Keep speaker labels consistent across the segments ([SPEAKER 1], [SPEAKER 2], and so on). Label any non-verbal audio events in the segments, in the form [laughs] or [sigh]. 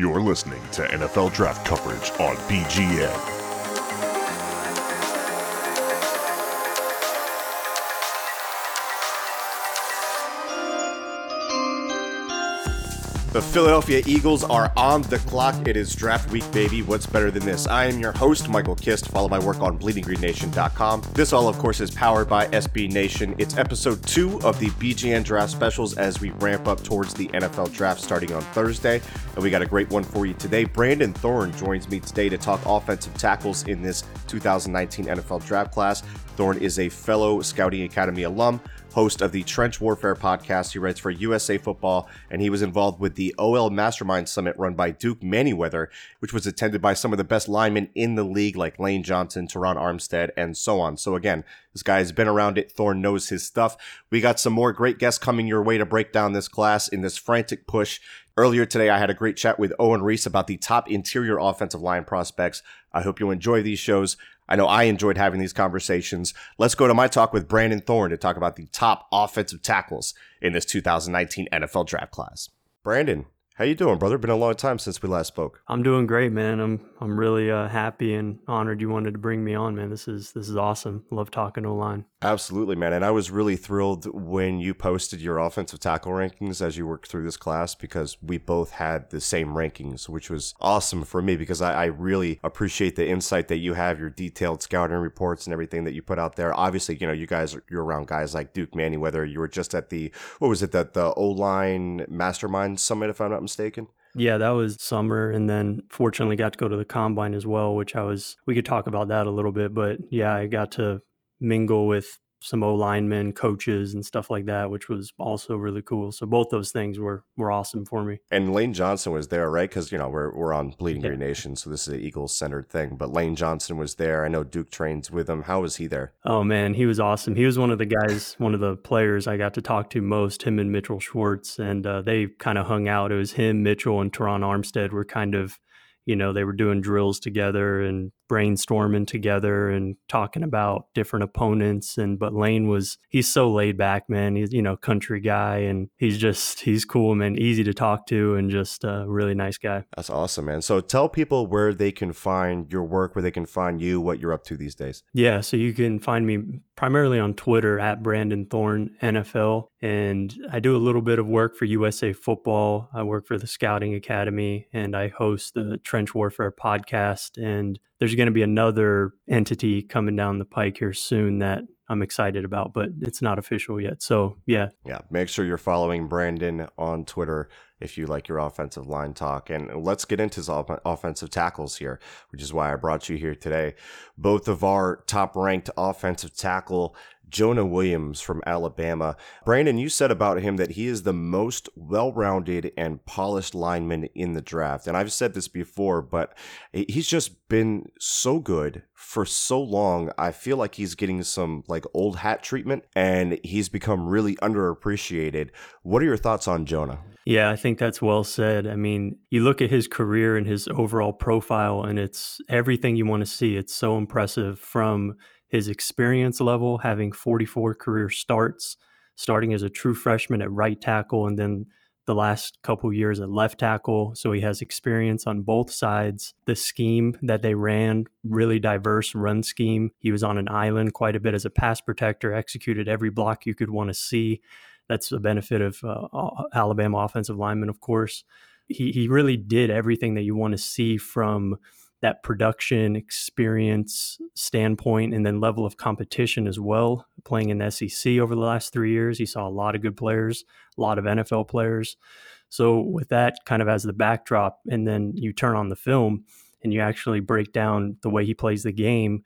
[SPEAKER 1] You're listening to NFL draft coverage on BGN.
[SPEAKER 2] The Philadelphia Eagles are on the clock. It is draft week, baby. What's better than this? I am your host, Michael Kist. Follow my work on bleedinggreennation.com. This all, of course, is powered by SB Nation. It's episode two of the BGN draft specials as we ramp up towards the NFL draft starting on Thursday. And we got a great one for you today. Brandon Thorn joins me today to talk offensive tackles in this 2019 NFL draft class. Thorn is a fellow Scouting Academy alum host of the Trench Warfare podcast. He writes for USA Football, and he was involved with the OL Mastermind Summit run by Duke Manyweather, which was attended by some of the best linemen in the league, like Lane Johnson, Terron Armstead, and so on. So again, this guy has been around it. Thorn knows his stuff. We got some more great guests coming your way to break down this class in this frantic push. Earlier today, I had a great chat with Owen Riese about the top interior offensive line prospects. I hope you enjoy these shows. I know I enjoyed having these conversations. Let's go to my talk with Brandon Thorn to talk about the top offensive tackles in this 2019 NFL draft class. Brandon, how you doing, brother? Been a long time since we last spoke.
[SPEAKER 3] I'm doing great, man. I'm I'm really uh, happy and honored you wanted to bring me on, man. This is this is awesome. Love talking O line.
[SPEAKER 2] Absolutely, man. And I was really thrilled when you posted your offensive tackle rankings as you worked through this class because we both had the same rankings, which was awesome for me because I, I really appreciate the insight that you have, your detailed scouting reports and everything that you put out there. Obviously, you know, you guys you're around guys like Duke Manyweather you were just at the what was it that the O line mastermind summit, if I'm not mistaken.
[SPEAKER 3] Yeah, that was summer. And then fortunately got to go to the combine as well, which I was, we could talk about that a little bit. But yeah, I got to mingle with some O linemen, coaches, and stuff like that, which was also really cool. So both those things were were awesome for me.
[SPEAKER 2] And Lane Johnson was there, right? Because you know we're we're on Bleeding yeah. Green Nation, so this is an Eagles centered thing. But Lane Johnson was there. I know Duke trains with him. How was he there?
[SPEAKER 3] Oh man, he was awesome. He was one of the guys, one of the players I got to talk to most. Him and Mitchell Schwartz, and uh, they kind of hung out. It was him, Mitchell, and Terron Armstead were kind of you know they were doing drills together and brainstorming together and talking about different opponents and but Lane was he's so laid back man. He's you know country guy and he's just he's cool man. Easy to talk to and just a really nice guy.
[SPEAKER 2] That's awesome man. So tell people where they can find your work where they can find you what you're up to these days.
[SPEAKER 3] Yeah so you can find me primarily on Twitter at Brandon Thorn NFL and I do a little bit of work for USA Football. I work for the Scouting Academy and I host the Trench Warfare podcast and there's going to be another entity coming down the pike here soon that I'm excited about, but it's not official yet. So, yeah.
[SPEAKER 2] Yeah. Make sure you're following Brandon on Twitter if you like your offensive line talk. And let's get into some offensive tackles here, which is why I brought you here today. Both of our top ranked offensive tackle Jonah Williams from Alabama. Brandon, you said about him that he is the most well rounded and polished lineman in the draft. And I've said this before, but he's just been so good for so long. I feel like he's getting some like old hat treatment and he's become really underappreciated. What are your thoughts on Jonah?
[SPEAKER 3] Yeah, I think that's well said. I mean, you look at his career and his overall profile, and it's everything you want to see. It's so impressive from his experience level, having 44 career starts, starting as a true freshman at right tackle, and then the last couple years at left tackle. So he has experience on both sides. The scheme that they ran, really diverse run scheme. He was on an island quite a bit as a pass protector, executed every block you could want to see. That's the benefit of uh, Alabama offensive lineman, of course. He, he really did everything that you want to see from that production experience standpoint and then level of competition as well. Playing in the SEC over the last three years, he saw a lot of good players, a lot of NFL players. So, with that kind of as the backdrop, and then you turn on the film and you actually break down the way he plays the game,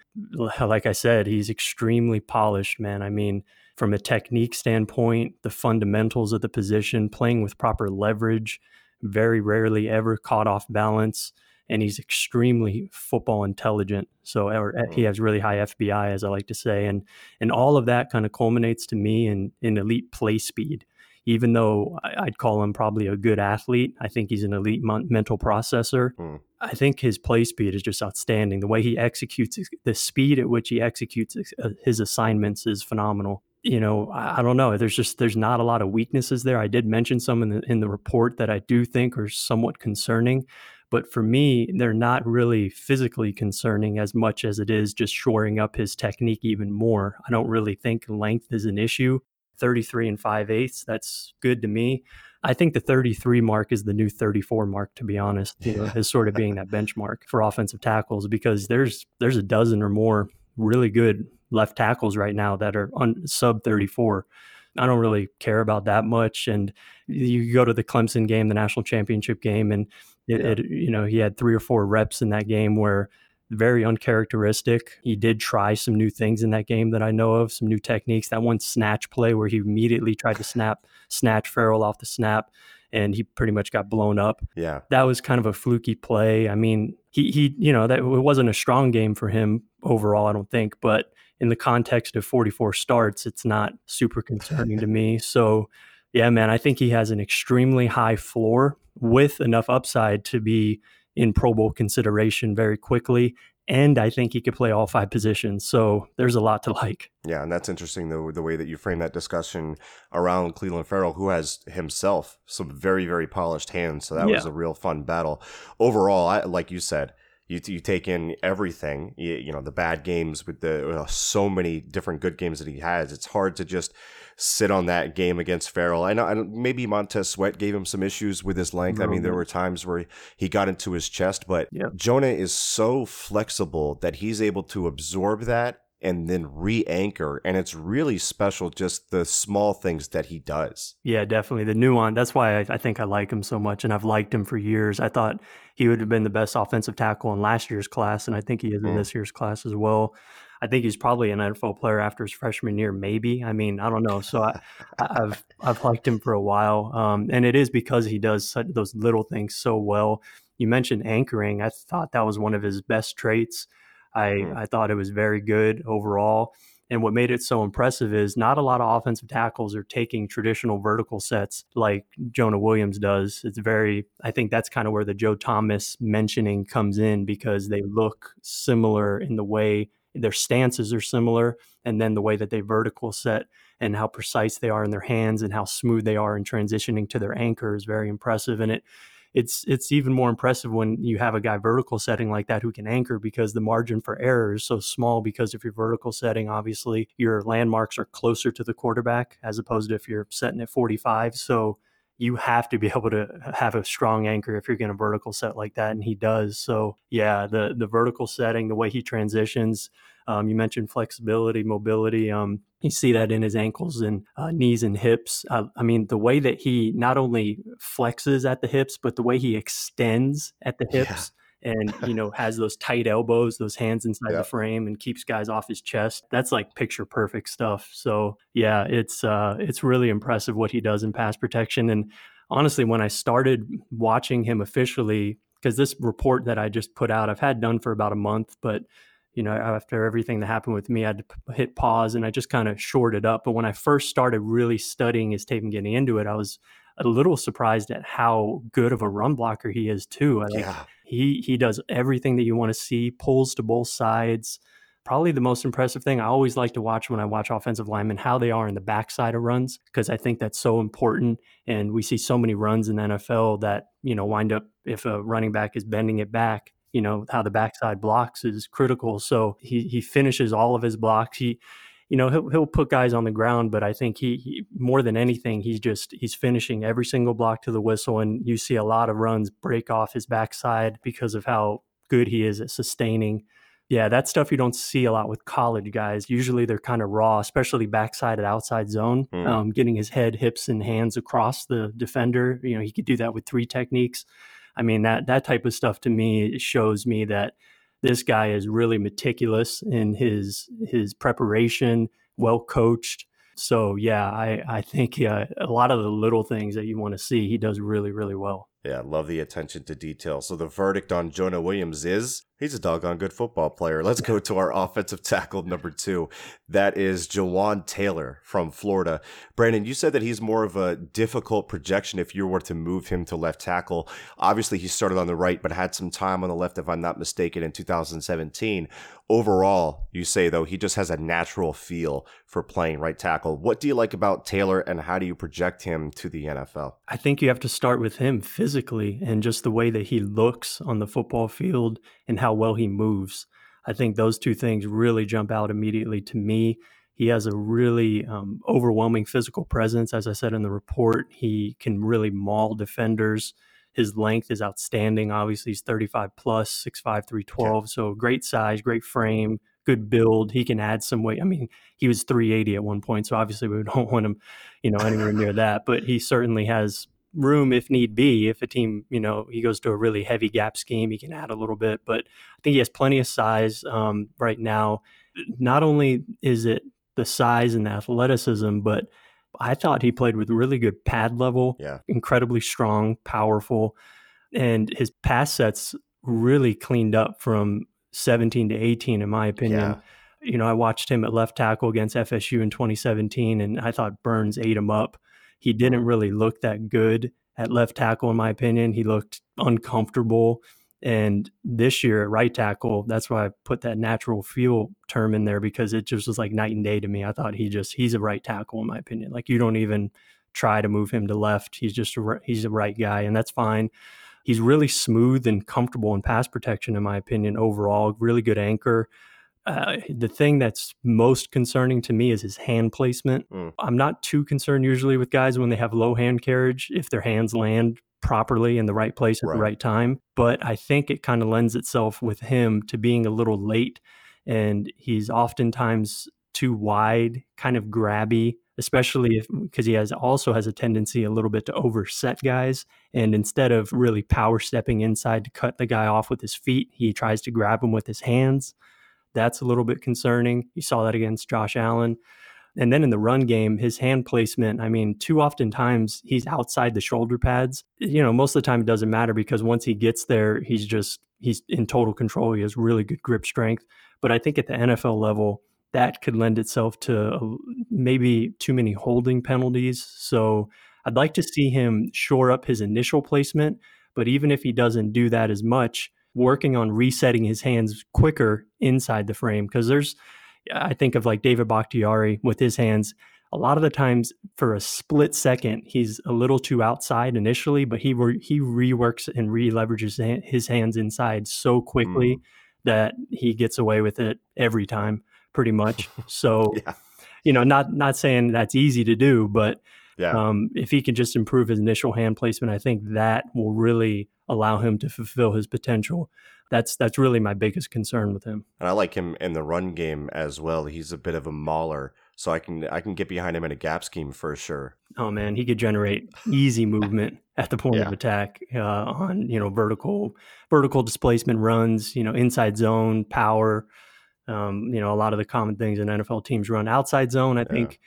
[SPEAKER 3] like I said, he's extremely polished, man. I mean, from a technique standpoint, the fundamentals of the position, playing with proper leverage, very rarely ever caught off balance and he's extremely football intelligent. So or, he has really high FBI, as I like to say, and and all of that kind of culminates to me in in elite play speed. Even though I'd call him probably a good athlete, I think he's an elite mental processor. Mm. I think his play speed is just outstanding. The way he executes, the speed at which he executes uh, his assignments is phenomenal. you know, I, I, don't know. There's just there's not a lot of weaknesses there. I did mention some in the in the report that I do think are somewhat concerning, but for me, they're not really physically concerning as much as it is just shoring up his technique even more. I don't really think length is an issue. 33 and 5 eighths, that's good to me. I think the 33 mark is the new 34 mark, to be honest, you know, is sort of being that benchmark for offensive tackles because there's there's a dozen or more really good left tackles right now that are on sub 34. I don't really care about that much. And you go to the Clemson game, the national championship game, and it, yeah. it, you know he had three or four reps in that game where very uncharacteristic. He did try some new things in that game that I know of, some new techniques. That one snatch play where he immediately tried to snap, snatch Ferrell off the snap, and he pretty much got blown up.
[SPEAKER 2] Yeah,
[SPEAKER 3] that was kind of a fluky play. I mean, he he, you know, that it wasn't a strong game for him overall. I don't think, but in the context of 44 starts, it's not super concerning to me. So. Yeah, man, I think he has an extremely high floor with enough upside to be in Pro Bowl consideration very quickly. And I think he could play all five positions. So there's a lot to like.
[SPEAKER 2] Yeah, and that's interesting the the way that you frame that discussion around Clelin Ferrell, who has himself some very very polished hands. So that yeah. was a real fun battle. Overall, I, like you said, you, you take in everything. You, you know the bad games with the you know, so many different good games that he has. It's hard to just sit on that game against Ferrell. I know, I maybe Montez Sweat gave him some issues with his length. I mean, there were times where he got into his chest, but yep. Jonah is so flexible that he's able to absorb that and then re-anchor and it's really special just the small things that he does
[SPEAKER 3] yeah definitely the nuance that's why I, I, think i like him so much and i've liked him for years i thought he would have been the best offensive tackle in last year's class and i think he is mm. in this year's class as well I think he's probably an NFL player after his freshman year, maybe. I mean, I don't know. So I, have I've liked him for a while, um, and it is because he does such, those little things so well. You mentioned anchoring. I thought that was one of his best traits. I mm. I thought it was very good overall. And what made it so impressive is not a lot of offensive tackles are taking traditional vertical sets like Jonah Williams does. It's very, I think that's kind of where the Joe Thomas mentioning comes in because they look similar in the way their stances are similar and then the way that they vertical set and how precise they are in their hands and how smooth they are in transitioning to their anchor is very impressive. And it it's it's even more impressive when you have a guy vertical setting like that who can anchor because the margin for error is so small because if you're vertical setting obviously your landmarks are closer to the quarterback as opposed to if you're setting at 45 so you have to be [laughs] able to have a strong anchor if you're going to vertical set like that, and he does. So yeah, the the vertical setting, the way he transitions. Um, you mentioned flexibility, mobility. Um, you see that in his ankles and uh, knees and hips. Uh, I mean, the way that he not only flexes at the hips, but the way he extends at the hips. Yeah and you [laughs] know has those tight elbows those hands inside yeah. the frame and keeps guys off his chest that's like picture perfect stuff so yeah it's uh it's really impressive what he does in pass protection and honestly when i started watching him officially because this report that i just put out i've had done for about a month but you know after everything that happened with me i had to hit pause and i just kind of shorted up but when i first started really studying his tape and getting into it i was a little surprised at how good of a run blocker he is too. Uh, I yeah. he he does everything that you want to see, pulls to both sides. Probably the most impressive thing I always like to watch when I watch offensive linemen how they are in the backside of runs because I think that's so important. And we see so many runs in the NFL that you know wind up if a running back is bending it back, you know how the backside blocks is critical. So he he finishes all of his blocks. He you know he'll he'll put guys on the ground, but I think he, he, more than anything he's just he's finishing every single block to the whistle, and you see a lot of runs break off his backside because of how good he is at sustaining. Yeah, that stuff you don't see a lot with college guys. Usually they're kind of raw, especially backside and outside zone, mm. um, getting his head, hips, and hands across the defender. You know, he could do that with three techniques. I mean that that type of stuff to me shows me that this guy is really meticulous in his his preparation, well coached. So yeah, I I think uh, a lot of the little things that you want to see, he does really really well.
[SPEAKER 2] Yeah, love the attention to detail. So the verdict on Jonah Williams is he's a doggone good football player. Let's go to our offensive tackle number two. That is Jawaan Taylor from Florida. Brandon, you said that he's more of a difficult projection if you were to move him to left tackle. Obviously, he started on the right, but had some time on the left, if I'm not mistaken, in 2017. Overall, you say, though, he just has a natural feel for playing right tackle. What do you like about Taylor and how do you project him to the NFL?
[SPEAKER 3] I think you have to start with him physically and just the way that he looks on the football field and how well he moves. I think those two things really jump out immediately to me. He has a really um, overwhelming physical presence. As I said in the report, he can really maul defenders. His length is outstanding. Obviously, he's 35 plus, 6'5, 312. Yeah. So great size, great frame, good build. He can add some weight. I mean, he was 380 at one point. So obviously, we [laughs] don't want him, you know, anywhere near that. But he certainly has room if need be. If a team, you know, he goes to a really heavy gap scheme, he can add a little bit. But I think he has plenty of size um, right now. Not only is it the size and the athleticism, but I thought he played with really good pad level,
[SPEAKER 2] yeah.
[SPEAKER 3] incredibly strong, powerful, and his pass sets really cleaned up from 17 to 18, in my opinion. Yeah. You know, I watched him at left tackle against FSU in 2017, and I thought Burns ate him up. He didn't really look that good at left tackle, in my opinion. He looked uncomfortable. And this year at right tackle, that's why I put that natural feel term in there because it just was like night and day to me. I thought he just he's a right tackle in my opinion. Like you don't even try to move him to left. He's just a, he's a right guy, and that's fine. He's really smooth and comfortable in pass protection, in my opinion. Overall, really good anchor. Uh, the thing that's most concerning to me is his hand placement. Mm. I'm not too concerned usually with guys when they have low hand carriage if their hands land properly in the right place at right. the right time. But I think it kind of lends itself with him to being a little late. And he's oftentimes too wide, kind of grabby, especially if because he has also has a tendency a little bit to overset guys. And instead of really power stepping inside to cut the guy off with his feet, he tries to grab him with his hands. That's a little bit concerning. You saw that against Josh Allen. And then in the run game, his hand placement, I mean, too often times he's outside the shoulder pads. You know, most of the time it doesn't matter because once he gets there, he's just, he's in total control. He has really good grip strength. But I think at the NFL level, that could lend itself to uh, maybe too many holding penalties. So I'd like to see him shore up his initial placement. But even if he doesn't do that as much, working on resetting his hands quicker inside the frame, because there's, I think of like David Bakhtiari with his hands. A lot of the times, for a split second, he's a little too outside initially, but he re- he reworks and re-leverages his hands inside so quickly mm. that he gets away with it every time, pretty much. [laughs] So, yeah. you know, not not saying that's easy to do, but yeah. um, if he can just improve his initial hand placement, I think that will really allow him to fulfill his potential that's that's really my biggest concern with him.
[SPEAKER 2] And I like him in the run game as well. He's a bit of a mauler, so I can I can get behind him in a gap scheme for sure.
[SPEAKER 3] Oh man, he could generate easy movement at the point [laughs] yeah. of attack uh, on you know vertical vertical displacement runs, you know inside zone power. Um, you know a lot of the common things in NFL teams run outside zone. I yeah. think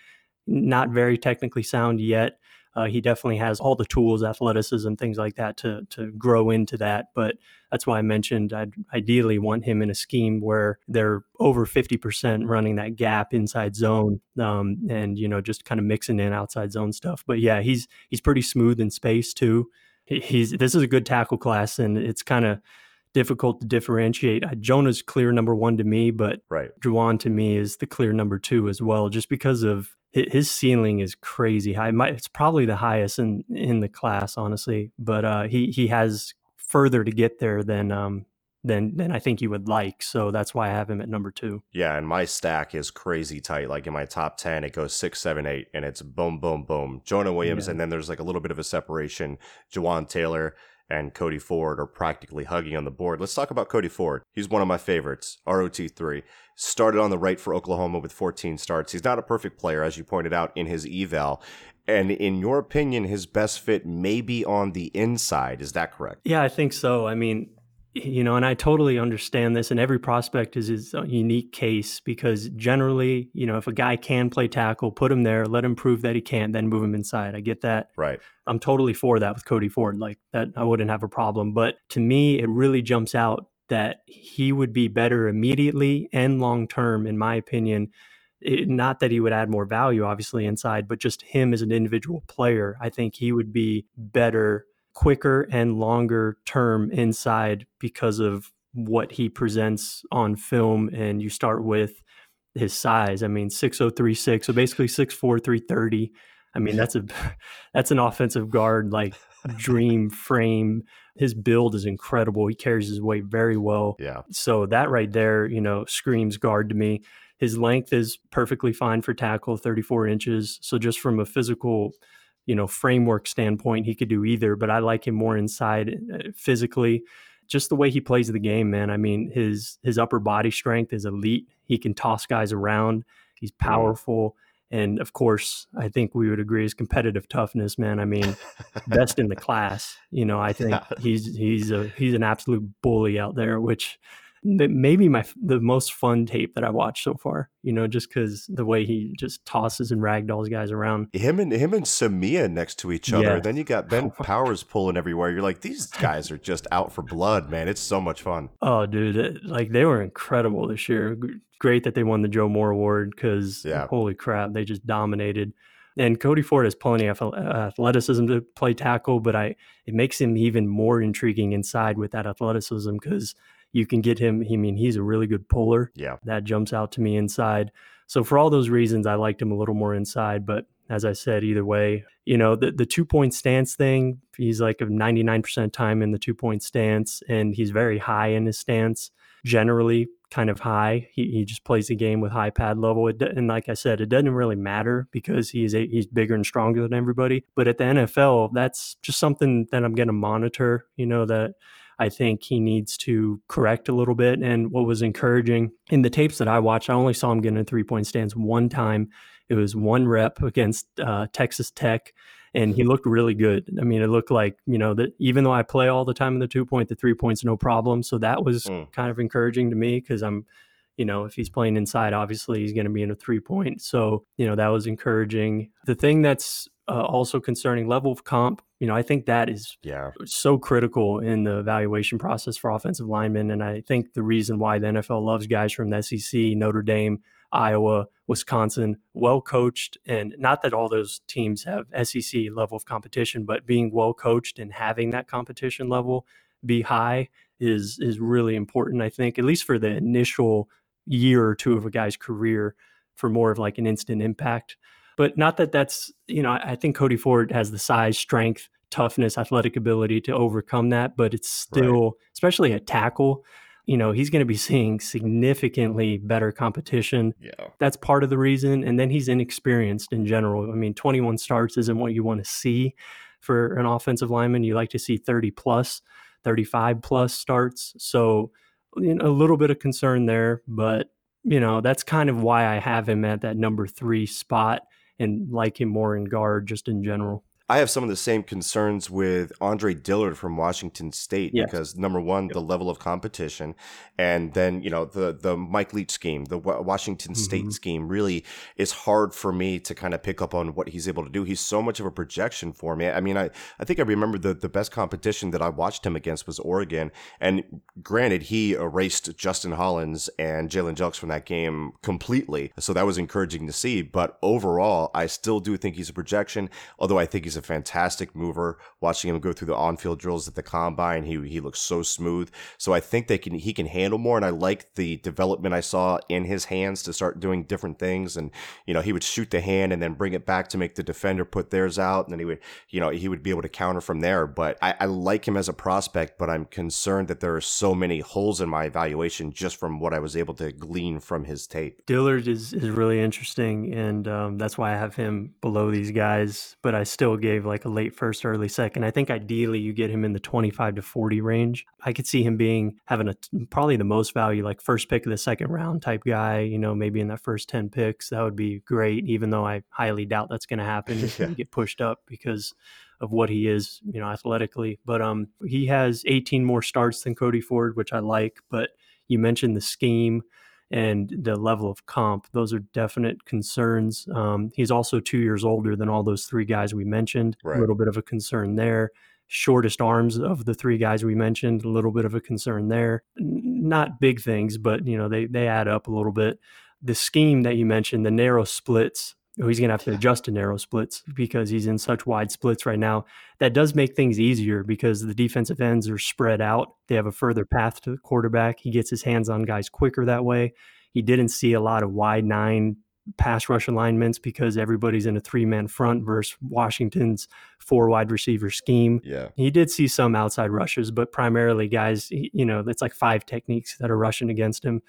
[SPEAKER 3] not very technically sound yet. Uh, he definitely has all the tools, athleticism, things like that to to grow into that. But that's why I mentioned I'd ideally want him in a scheme where they're over fifty percent running that gap inside zone, um, and you know just kind of mixing in outside zone stuff. But yeah, he's he's pretty smooth in space too. He's this is a good tackle class, and it's kind of difficult to differentiate. Uh, Jonah's clear number one to me, but
[SPEAKER 2] right.
[SPEAKER 3] Jawaan to me is the clear number two as well, just because of his ceiling is crazy high. It's probably the highest in in the class, honestly. But uh, he he has further to get there than um than than I think you would like. So that's why I have him at number two.
[SPEAKER 2] Yeah, and my stack is crazy tight. Like in my top ten, it goes six, seven, eight, and it's boom, boom, boom. Jonah Williams, yeah. and then there's like a little bit of a separation. Jawaan Taylor and Cody Ford are practically hugging on the board. Let's talk about Cody Ford. He's one of my favorites. ROT3 started on the right for Oklahoma with 14 starts. He's not a perfect player, as you pointed out in his eval. And in your opinion, his best fit may be on the inside. Is that correct?
[SPEAKER 3] Yeah, I think so. I mean, you know, and I totally understand this. And every prospect is his unique case because generally, you know, if a guy can play tackle, put him there, let him prove that he can't, then move him inside. I get that.
[SPEAKER 2] Right.
[SPEAKER 3] I'm totally for that with Cody Ford. Like that, I wouldn't have a problem. But to me, it really jumps out that he would be better immediately and long term, in my opinion. It, not that he would add more value, obviously, inside, but just him as an individual player. I think he would be better quicker and longer term inside because of what he presents on film. And you start with his size. I mean, 6036, so basically 6'4, 330. I mean, that's a [laughs] that's an offensive guard like dream [laughs] frame. His build is incredible. He carries his weight very well.
[SPEAKER 2] Yeah.
[SPEAKER 3] So that right there, you know, screams guard to me. His length is perfectly fine for tackle, 34 inches. So just from a physical you know framework standpoint he could do either but i like him more inside uh, physically. Just the way he plays the game man i mean his his upper body strength is elite. He can toss guys around. He's powerful. And of course i think we would agree his competitive toughness man i mean best in the [laughs] class. You know i think he's he's a he's an absolute bully out there which maybe my the most fun tape that I watched so far. You know, just because the way he just tosses and ragdolls guys around.
[SPEAKER 2] Him and him and Samia next to each other. Then you got Ben [laughs] Powers pulling everywhere. You're like, these guys are just out for blood, man. It's so much fun.
[SPEAKER 3] Oh, dude, it, like they were incredible this year. Great that they won the Joe Moore Award because yeah. holy crap, they just dominated. And Cody Ford has plenty of athleticism to play tackle, but I it makes him even more intriguing inside with that athleticism because you can get him. I mean, he's a really good puller.
[SPEAKER 2] Yeah.
[SPEAKER 3] That jumps out to me inside. So for all those reasons, I liked him a little more inside. But as I said, either way, you know, the, the two point stance thing, he's like a 99% time in the two point stance, and he's very high in his stance, generally kind of high. He, he just plays the game with high pad level. It, and like I said, it doesn't really matter because he's a, he's bigger and stronger than everybody. But at the NFL, that's just something that I'm going to monitor, you know, that I think he needs to correct a little bit. And what was encouraging in the tapes that I watched, I only saw him get in a three point stance one time. It was one rep against uh, Texas Tech, and he looked really good. I mean, it looked like you know that even though I play all the time in the two point, the three points no problem. So that was mm. kind of encouraging to me because I'm you know, if he's playing inside, obviously he's going to be in a three point. So, you know, that was encouraging. The thing that's uh, also concerning level of comp, you know, I think that is
[SPEAKER 2] yeah.
[SPEAKER 3] so critical in the evaluation process for offensive linemen. And I think the reason why the NFL loves guys from the SEC, Notre Dame, Iowa, Wisconsin, well coached, and not that all those teams have SEC level of competition, but being well coached and having that competition level be high is is really important. I think, at least for the initial year or two of a guy's career for more of like an instant impact. But not that that's, you know, I think Cody Ford has the size, strength, toughness, athletic ability to overcome that, but it's still, right. especially at tackle, you know, he's going to be [laughs] seeing significantly better competition.
[SPEAKER 2] Yeah.
[SPEAKER 3] That's part of the reason. And then he's inexperienced in general. I mean, 21 starts isn't what you want to see for an offensive lineman. You like to see 30 plus, 35 plus starts. So, a little bit of concern there, but you know that's kind of why I have him at that number three spot and like him more in guard just in general.
[SPEAKER 2] I have some of the same concerns with Andre Dillard from Washington State yes. because number one, yep. the level of competition, and then you know the the Mike Leach scheme, the Washington State mm-hmm. scheme, really is hard for me to kind of pick up on what he's able to do. He's so much of a projection for me. I mean, I I think I remember the the best competition that I watched him against was Oregon, and granted, he erased Justin Hollins and Jalen Jelks from that game completely, so that was encouraging to see. But overall, I still do think he's a projection, although I think he's a fantastic mover. Watching him go through the on-field drills at the combine, he he looks so smooth. So I think they can he can handle more, and I like the development I saw in his hands to start doing different things. And you know, he would shoot the hand and then bring it back to make the defender put theirs out, and then he would you know he would be able to counter from there. But I, I like him as a prospect, but I'm concerned that there are so many holes in my evaluation just from what I was able to glean from his tape.
[SPEAKER 3] Dillard is is really interesting, and um, that's why I have him below these guys. But I still gave like a late first, early second. I think ideally you get him in the 25 to 40 range. I could see him being having a probably the most value, like first pick of the second round type guy, you know, maybe in that first 10 picks. That would be great, even though I highly doubt that's going to happen. [laughs] Get pushed up because of what he is, you know, athletically. But um, he has 18 more starts than Cody Ford, which I like. But you mentioned the scheme and the level of comp; those are definite concerns. Um, he's also two years older than all those three guys we mentioned.
[SPEAKER 2] Right.
[SPEAKER 3] A little bit of a concern there. Shortest arms of the three guys we mentioned, a little bit of a concern there. Not big things, but you know they they add up a little bit. The scheme that you mentioned, the narrow splits, he's going to have to adjust to narrow splits because he's in such wide splits right now. That does make things easier because the defensive ends are spread out. They have a further path to the quarterback. He gets his hands on guys quicker that way. He didn't see a lot of wide nine pass rush alignments because everybody's in a three man front versus Washington's four wide receiver scheme.
[SPEAKER 2] Yeah.
[SPEAKER 3] He did see some outside rushes, but primarily guys, you know, it's like five techniques that are rushing against him.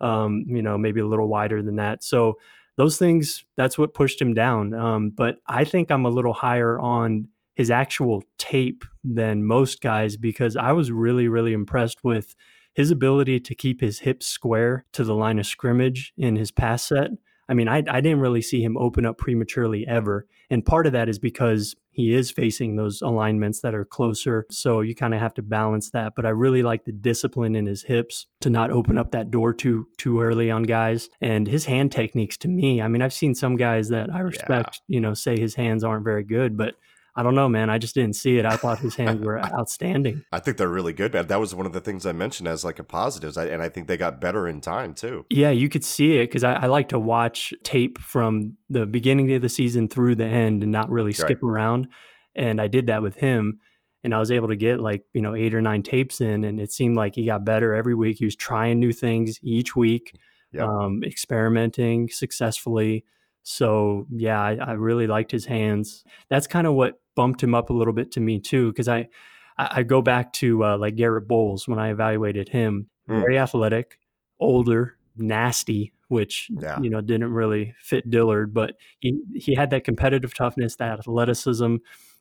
[SPEAKER 3] Um, you know, maybe a little wider than that. So those things, that's what pushed him down. Um, but I think I'm a little higher on his actual tape than most guys because I was really, really impressed with his ability to keep his hips square to the line of scrimmage in his pass set. I mean, I, I didn't really see him open up prematurely ever. And part of that is because he is facing those alignments that are closer. So you kind of have to balance that. But I really like the discipline in his hips to not open up that door too too early on guys. And his hand techniques to me, I mean, I've seen some guys that I respect, you know, say his hands aren't very good, but I don't know, man. I just didn't see it. I thought his hands were [laughs] outstanding.
[SPEAKER 2] I think they're really good, man. That was one of the things I mentioned as like a positives, I, and I think they got better in time too.
[SPEAKER 3] Yeah, you could see it because I, I, like to watch tape from the beginning of the season through the end and not really skip right. around. And I did that with him, and I was able to get like you know eight or nine tapes in, and it seemed like he got better every week. He was trying new things each week, yep. um, experimenting successfully. So yeah, I, I, really liked his hands. That's kind of what bumped him up a little bit to me too, because I, I go back to uh, like Garett Bolles when I evaluated him. Mm. Very athletic, older, nasty, which yeah. you know didn't really fit Dillard, but he he had that competitive toughness, that athleticism,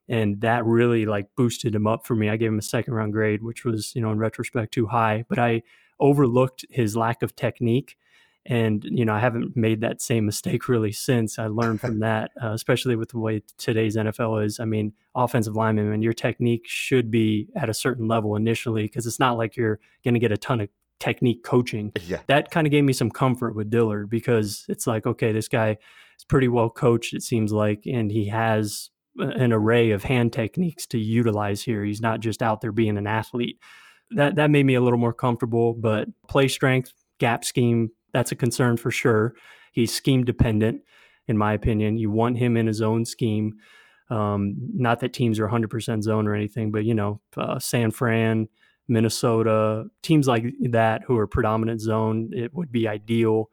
[SPEAKER 3] and that really like boosted him up for me. I gave him a second round grade, which was you know in retrospect too high, but I overlooked his lack of technique and you know i haven't made that same mistake really since i learned [laughs] from that uh, especially with the way today's nfl is. I mean offensive lineman and your technique should be at a certain level initially because it's not like you're going to get a ton of technique coaching.
[SPEAKER 2] Yeah.
[SPEAKER 3] that kind of gave me some comfort with dillard because it's like okay this guy is pretty well coached it seems like and he has an array of hand techniques to utilize here. He's not just out there being an athlete. That that made me a little more comfortable but play strength gap scheme that's a concern for sure. He's scheme dependent, in my opinion. You want him in his own scheme. Um, not that teams are 100% zone or anything, but you know, uh, San Fran, Minnesota, teams like that who are predominant zone, it would be ideal.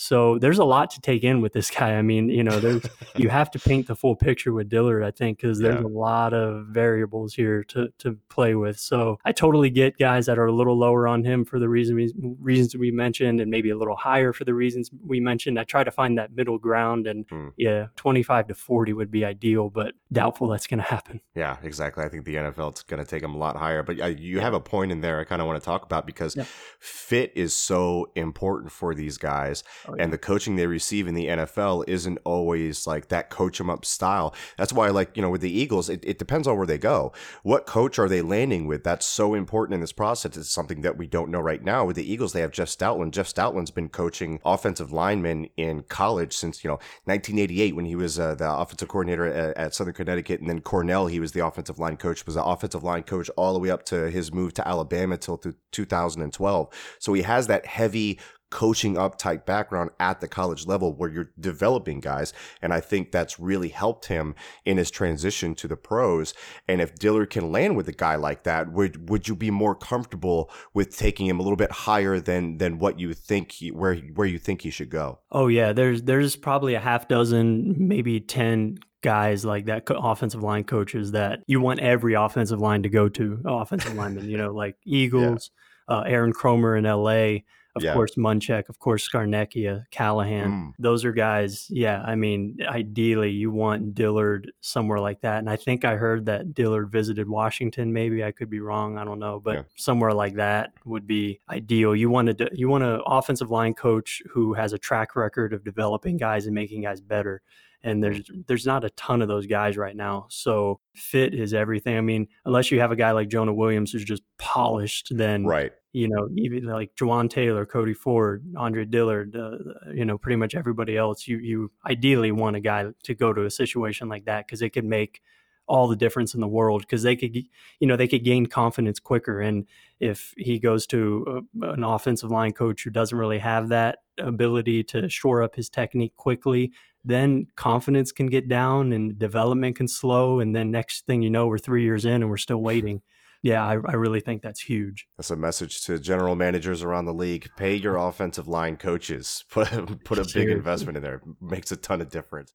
[SPEAKER 3] So there's a lot to take in with this [laughs] guy. I mean, you know, there's you [laughs] have to paint the full picture with Dillard, I think, because there's yeah. a lot of variables here to to play with. So I totally get guys that are a little lower on him for the reason we, reasons we mentioned, and maybe a little higher for the reasons we mentioned. I try to find that middle ground, and hmm. yeah, 25 to 40 would be ideal, but doubtful that's going to happen.
[SPEAKER 2] Yeah, exactly. I think the NFL is going to take him a lot higher. But uh, you have a point in there I kind of want to talk about because yeah. fit is so important for these guys. Oh, yeah. And the coaching they receive in the NFL isn't always like that coach them up style. That's why, like, you know, with the Eagles, it, it depends on where they go. What coach are they landing with? That's so important in this process. It's something that we don't know right now. With the Eagles, they have Jeff Stoutland. Jeff Stoutland's been coaching offensive linemen in college since, you know, 1988 when he was uh, the offensive coordinator at, at Southern Connecticut. And then Cornell, he was the offensive line coach, was the offensive line coach all the way up to his move to Alabama till 2012. So he has that heavy coaching up type background at the college level where you're developing guys. And I think that's really helped him in his transition to the pros. And if Dillard can land with a guy like that, would would you be more comfortable with taking him a little bit higher than than what you think he, where where you think he should go?
[SPEAKER 3] Oh yeah, there's there's probably a half dozen, maybe 10 guys like that offensive line coaches that you want every offensive line to go to offensive lineman, you know, like [laughs] Eagles, yeah. uh, Aaron Kromer in LA, of yeah. course Munchak, of course Scarnecchia, Callahan. Mm. Those are guys. Yeah, I mean, ideally you want Dillard somewhere like that. And I think I heard that Dillard visited Washington. Maybe I could be wrong. I don't know, but yeah. somewhere like that would be ideal. You want to you want an offensive line coach who has a track record of developing guys and making guys better. And there's there's not a ton of those guys right now. So fit is everything. I mean, unless you have a guy like Jonah Williams who's just polished, then
[SPEAKER 2] Right.
[SPEAKER 3] you know, even like Jawaan Taylor, Cody Ford, Andre Dillard, uh, you know, pretty much everybody else. You you ideally want a guy to go to a situation like that because it could make all the difference in the world because they could, you know, they could gain confidence quicker. And if he goes to a, an offensive line coach who doesn't really have that ability to shore up his technique quickly, then confidence can get down and development can slow. And then next thing you know, we're three years in and we're still waiting. Yeah, I, I really think that's huge.
[SPEAKER 2] That's a message to general managers around the league. Pay your offensive line coaches. Put [laughs] put a big investment in there. Makes a ton of difference.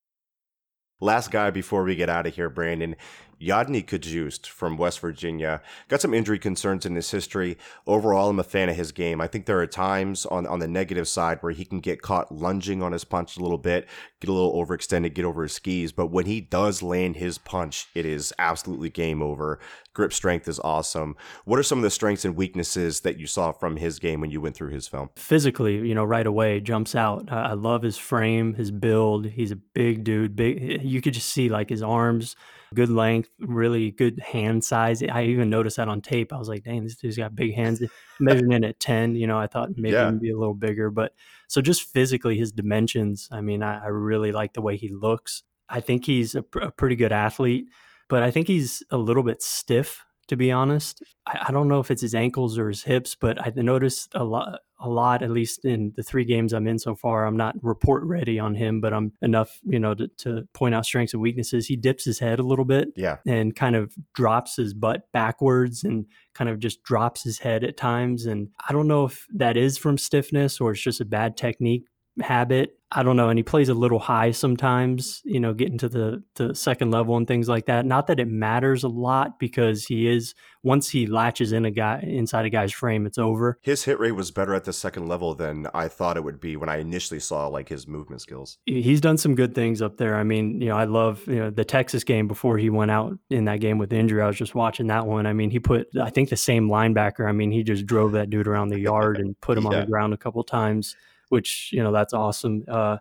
[SPEAKER 2] Last guy before we get out of here, Brandon. Yodny Cajuste from West Virginia. Got some injury concerns in his history. Overall, I'm a fan of his game. I think there are times on, on the negative side where he can get caught lunging on his punch a little bit, get a little overextended, get over his skis. But when he does land his punch, it is absolutely game over. Grip strength is awesome. What are some of the strengths and weaknesses that you saw from his game when you went through his film?
[SPEAKER 3] physically, you know, right away jumps out. I, I love his frame, his build. He's a big dude. Big. You could just see like his arms, good length, really good hand size. I even noticed that on tape. I was like, dang, this dude's got big hands. Measuring in at ten, you know, I thought maybe
[SPEAKER 2] Yeah.
[SPEAKER 3] he'd be a little bigger, but so just physically, his dimensions. I mean, I, I really like the way he looks. I think he's a, pr- a pretty good athlete, but I think he's a little bit stiff. To be honest, I, I don't know if it's his ankles or his hips, but I noticed a lot a lot, at least in the three games I'm in so far. I'm not report ready on him, but I'm enough, you know, to, to point out strengths and weaknesses. He dips his head a little bit
[SPEAKER 2] Yeah.
[SPEAKER 3] and kind of drops his butt backwards and kind of just drops his head at times. And I don't know if that is from stiffness or it's just a bad technique habit. I don't know. And he plays a little high sometimes, you know, getting to the, the second level and things like that. Not that it matters a lot because he is, once he latches in a guy inside a guy's frame, it's over.
[SPEAKER 2] His hit rate was better at the second level than I thought it would be when I initially saw like his movement skills.
[SPEAKER 3] he's done some good things up there. I mean, you know, I love you know the Texas game before he went out in that game with injury. I was just watching that one. I mean, he put I think the same linebacker. I mean, he just drove that dude around the yard and put him on the ground a couple times, which you know that's awesome. Uh,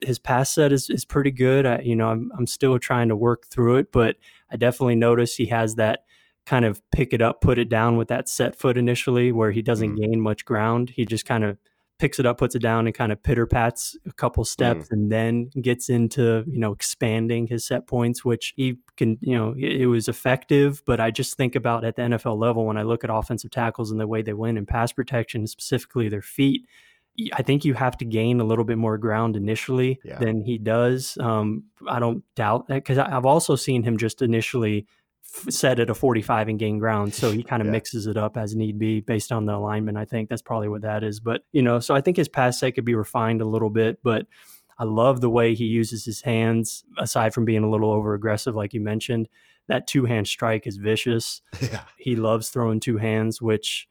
[SPEAKER 3] his pass set is is pretty good. I, you know, I'm I'm still trying to work through it, but I definitely notice he has that kind of pick it up, put it down with that set foot initially, where he doesn't gain much ground. He just kind of picks it up, puts it down, and kind of pitter pats a couple steps, and then gets into you know expanding his set points, which he can you know it, it was effective. But I just think about at the NFL level when I look at offensive tackles and the way they win in pass protection, specifically their feet. I think you have to gain a little bit more ground initially
[SPEAKER 2] Yeah.
[SPEAKER 3] than he does. Um, I don't doubt that because I've also seen him just initially f- set at a 45 and gain ground. So he kind of [laughs]
[SPEAKER 2] Yeah.
[SPEAKER 3] mixes it up as need be based on the alignment. I think that's probably what that is. But, you know, so I think his pass set could be refined a little bit, but I love the way he uses his hands aside from being a little over aggressive, like you mentioned. That two hand strike is vicious [laughs]
[SPEAKER 2] Yeah.
[SPEAKER 3] he loves throwing two hands, which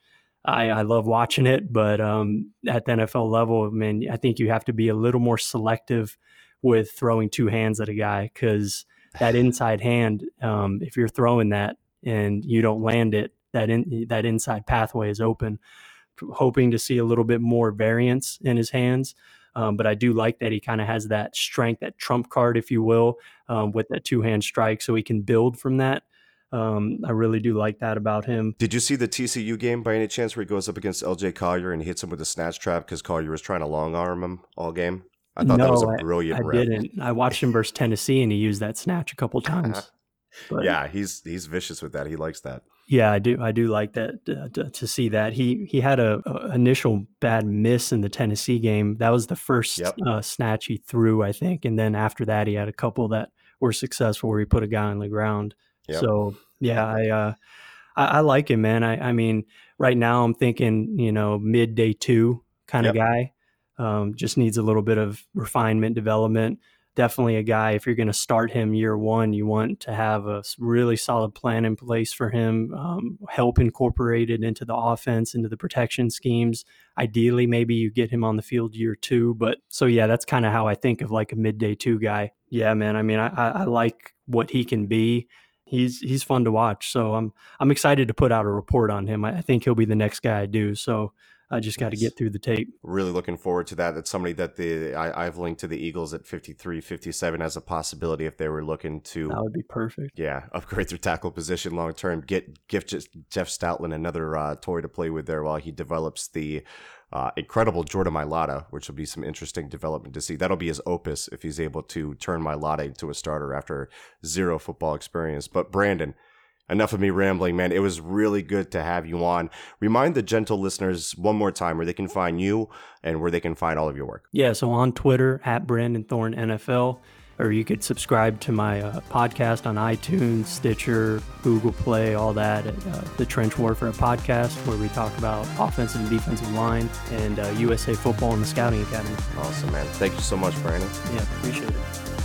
[SPEAKER 3] I, I love watching it. But um, at the NFL level, I mean, I think you have to be a little more selective with throwing two hands at a guy because that [laughs] inside hand, um, if you're throwing that and you don't land it, that in, that inside pathway is open. Hoping to see a little bit more variance in his hands. Um, but I do like that he kind of has that strength, that trump card, if you will, um, with that two hand strike, so he can build from that. Um, I really do like that about him.
[SPEAKER 2] Did you see the TCU game by any chance where he goes up against LJ Collier and hits him with a snatch trap because Collier was trying to long arm him all game? I thought that was a
[SPEAKER 3] No,
[SPEAKER 2] brilliant
[SPEAKER 3] I
[SPEAKER 2] rep.
[SPEAKER 3] didn't. I watched him versus Tennessee, and he used that snatch a couple times. [laughs] But
[SPEAKER 2] Yeah, he's he's vicious with that. He likes that.
[SPEAKER 3] yeah, I do. I do like that uh, to, to see that he he had a, a initial bad miss in the Tennessee game. That was the first
[SPEAKER 2] Yep.
[SPEAKER 3] uh, snatch he threw, I think, and then after that, he had a couple that were successful where he put a guy on the ground.
[SPEAKER 2] Yep.
[SPEAKER 3] So yeah, I, uh, I I like him, man. I I mean, right now I'm thinking, you know, mid day two kind of
[SPEAKER 2] Yep.
[SPEAKER 3] guy. Um, just needs a little bit of refinement, development. Definitely a guy. If you're going to start him year one, you want to have a really solid plan in place for him. Um, help incorporated into the offense, into the protection schemes. Ideally, maybe you get him on the field year two. But so yeah, that's kind of how I think of like a midday two guy. Yeah, man. I mean, I, I, I like what he can be. He's he's fun to watch. So I'm I'm excited to put out a report on him. I, I think he'll be the next guy I do. So I just got to get through the tape.
[SPEAKER 2] Really looking forward to that. That's somebody that the I, I've linked to the Eagles at 53, 57 as a possibility if they were looking to.
[SPEAKER 3] That would be perfect.
[SPEAKER 2] Yeah, [laughs] upgrade their tackle position long term. Get gift Jeff Stoutland another uh, toy to play with there while he develops the uh, incredible Jordan Mailata, which will be some interesting development to see. That'll be his opus if he's able to turn Mailata into a starter after zero football experience. But Brandon, enough of me rambling, man. It was really good to have you on. Remind the gentle listeners one more time where they can find you and where they can find all of your work.
[SPEAKER 3] Yeah, so on Twitter at Brandon Thorn NFL, or you could subscribe to my uh, podcast on iTunes, Stitcher, Google Play, all that. Uh, the Trench Warfare podcast, where we talk about offensive and defensive line and uh, USA football and the Scouting Academy.
[SPEAKER 2] Awesome, man. Thank you so much, Brandon.
[SPEAKER 3] Yeah, appreciate it.